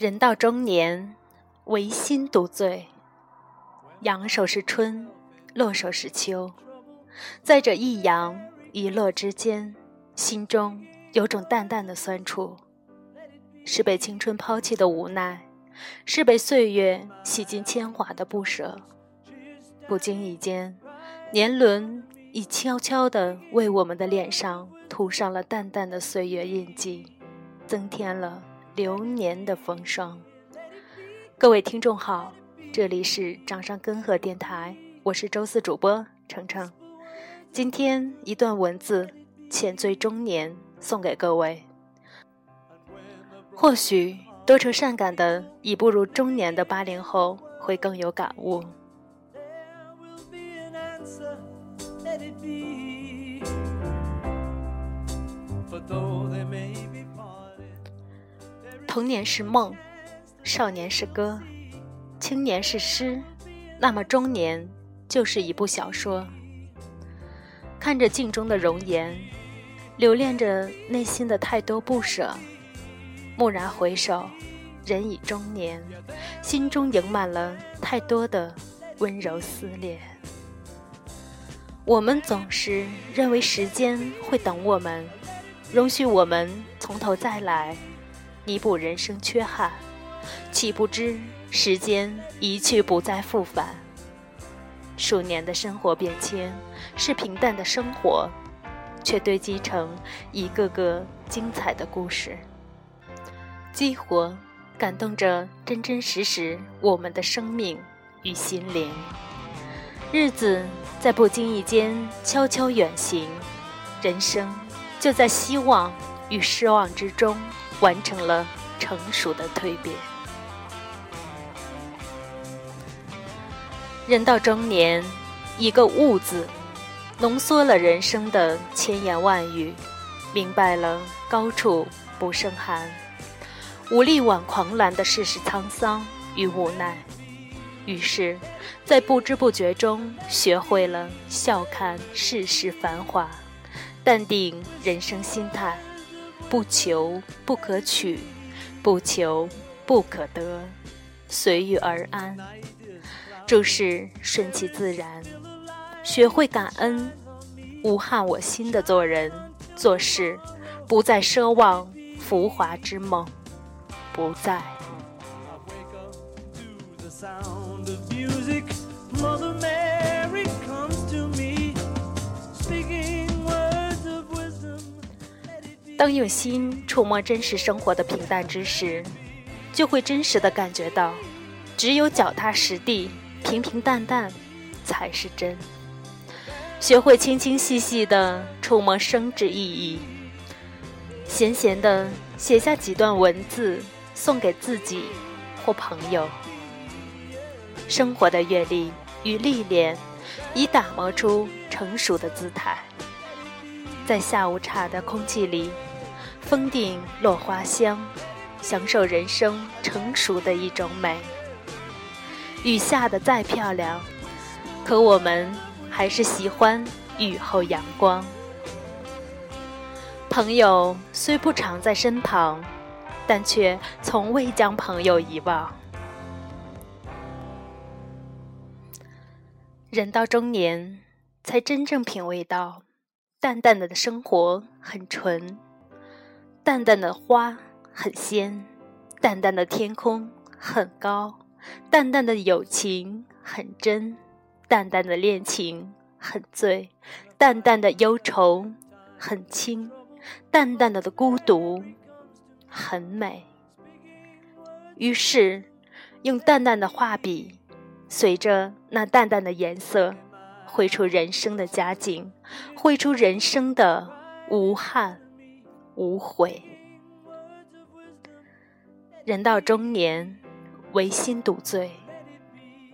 人到中年，唯心独醉。扬手是春，落手是秋，在这一扬一落之间，心中有种淡淡的酸楚，是被青春抛弃的无奈，是被岁月洗尽铅华的不舍。不经意间，年轮已悄悄地为我们的脸上涂上了淡淡的岁月印记，增添了。流年的风霜。各位听众好，这里是掌上根河电台，我是周四主播程程。今天一段文字，浅醉中年，送给各位。或许多愁善感的已步入中年的八零后会更有感悟。童年是梦，少年是歌，青年是诗，那么中年就是一部小说。看着镜中的容颜，留恋着内心的太多不舍。蓦然回首，人已中年，心中盈满了太多的温柔撕裂。我们总是认为时间会等我们，容许我们从头再来。弥补人生缺憾，岂不知时间一去不再复返。数年的生活变迁，是平淡的生活，却堆积成一个个精彩的故事，激活、感动着真真实实我们的生命与心灵。日子在不经意间悄悄远行，人生就在希望与失望之中。完成了成熟的蜕变。人到中年，一个“悟”字，浓缩了人生的千言万语，明白了高处不胜寒，无力挽狂澜的世事沧桑与无奈。于是，在不知不觉中，学会了笑看世事繁华，淡定人生心态。不求不可取，不求不可得，随遇而安，诸事顺其自然，学会感恩，无憾我心的做人做事，不再奢望浮华之梦，不再。当用心触摸真实生活的平淡之时，就会真实的感觉到，只有脚踏实地、平平淡淡，才是真。学会清清细细的触摸生之意义，闲闲的写下几段文字，送给自己或朋友。生活的阅历与历练，已打磨出成熟的姿态，在下午茶的空气里。峰顶落花香，享受人生成熟的一种美。雨下的再漂亮，可我们还是喜欢雨后阳光。朋友虽不常在身旁，但却从未将朋友遗忘。人到中年，才真正品味到，淡淡的生活很纯。淡淡的花很鲜，淡淡的天空很高，淡淡的友情很真，淡淡的恋情很醉，淡淡的忧愁很轻，淡淡的孤独很美。于是，用淡淡的画笔，随着那淡淡的颜色，绘出人生的佳境，绘出人生的无憾。无悔。人到中年，唯心独醉。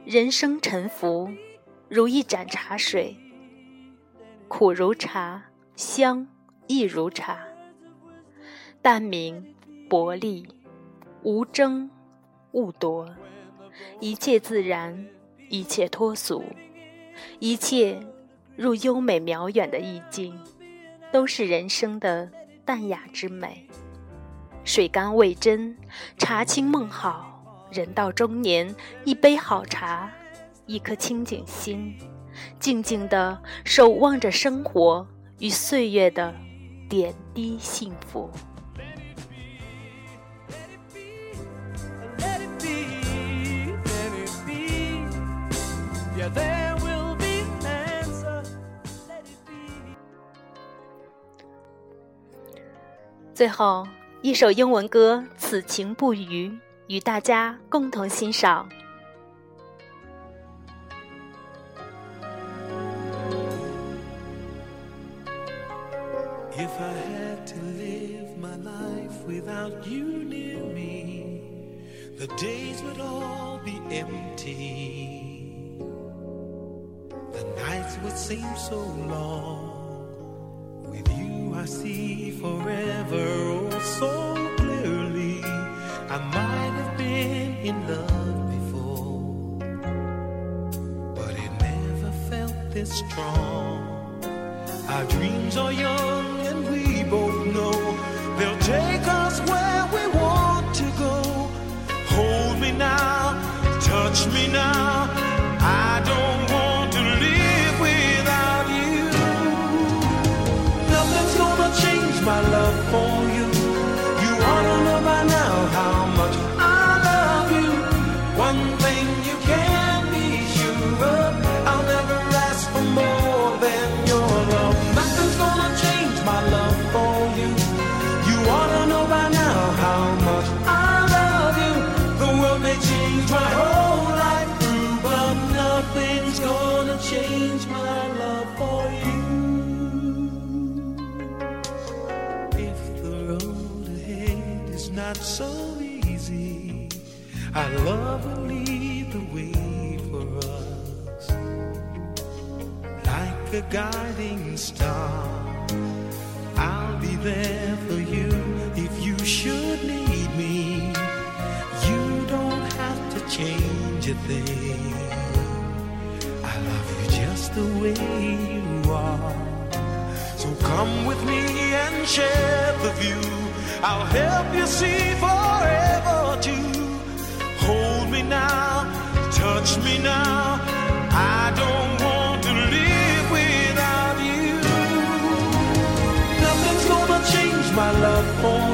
人生沉浮，如一盏茶水，苦如茶，香亦如茶。淡明薄利，无争勿夺，一切自然，一切脱俗，一切入优美渺远的意境，都是人生的。淡雅之美，水干味真，茶清梦好。人到中年，一杯好茶，一颗清净心，静静的守望着生活与岁月的点滴幸福。最后一首英文歌《此情不渝》，与大家共同欣赏。I see forever oh so clearly. I might have been in love before, but it never felt this strong. Our dreams are young and we both know they'll take us where we want to go. Hold me now, touch me now. A guiding star, I'll be there for you you should need me. You don't have to change a thing. I love you just the way you are. So come with me and share the view. I'll help you see forever too. Hold me now, touch me now. I don't want to live without you. Nothing's gonna change my love for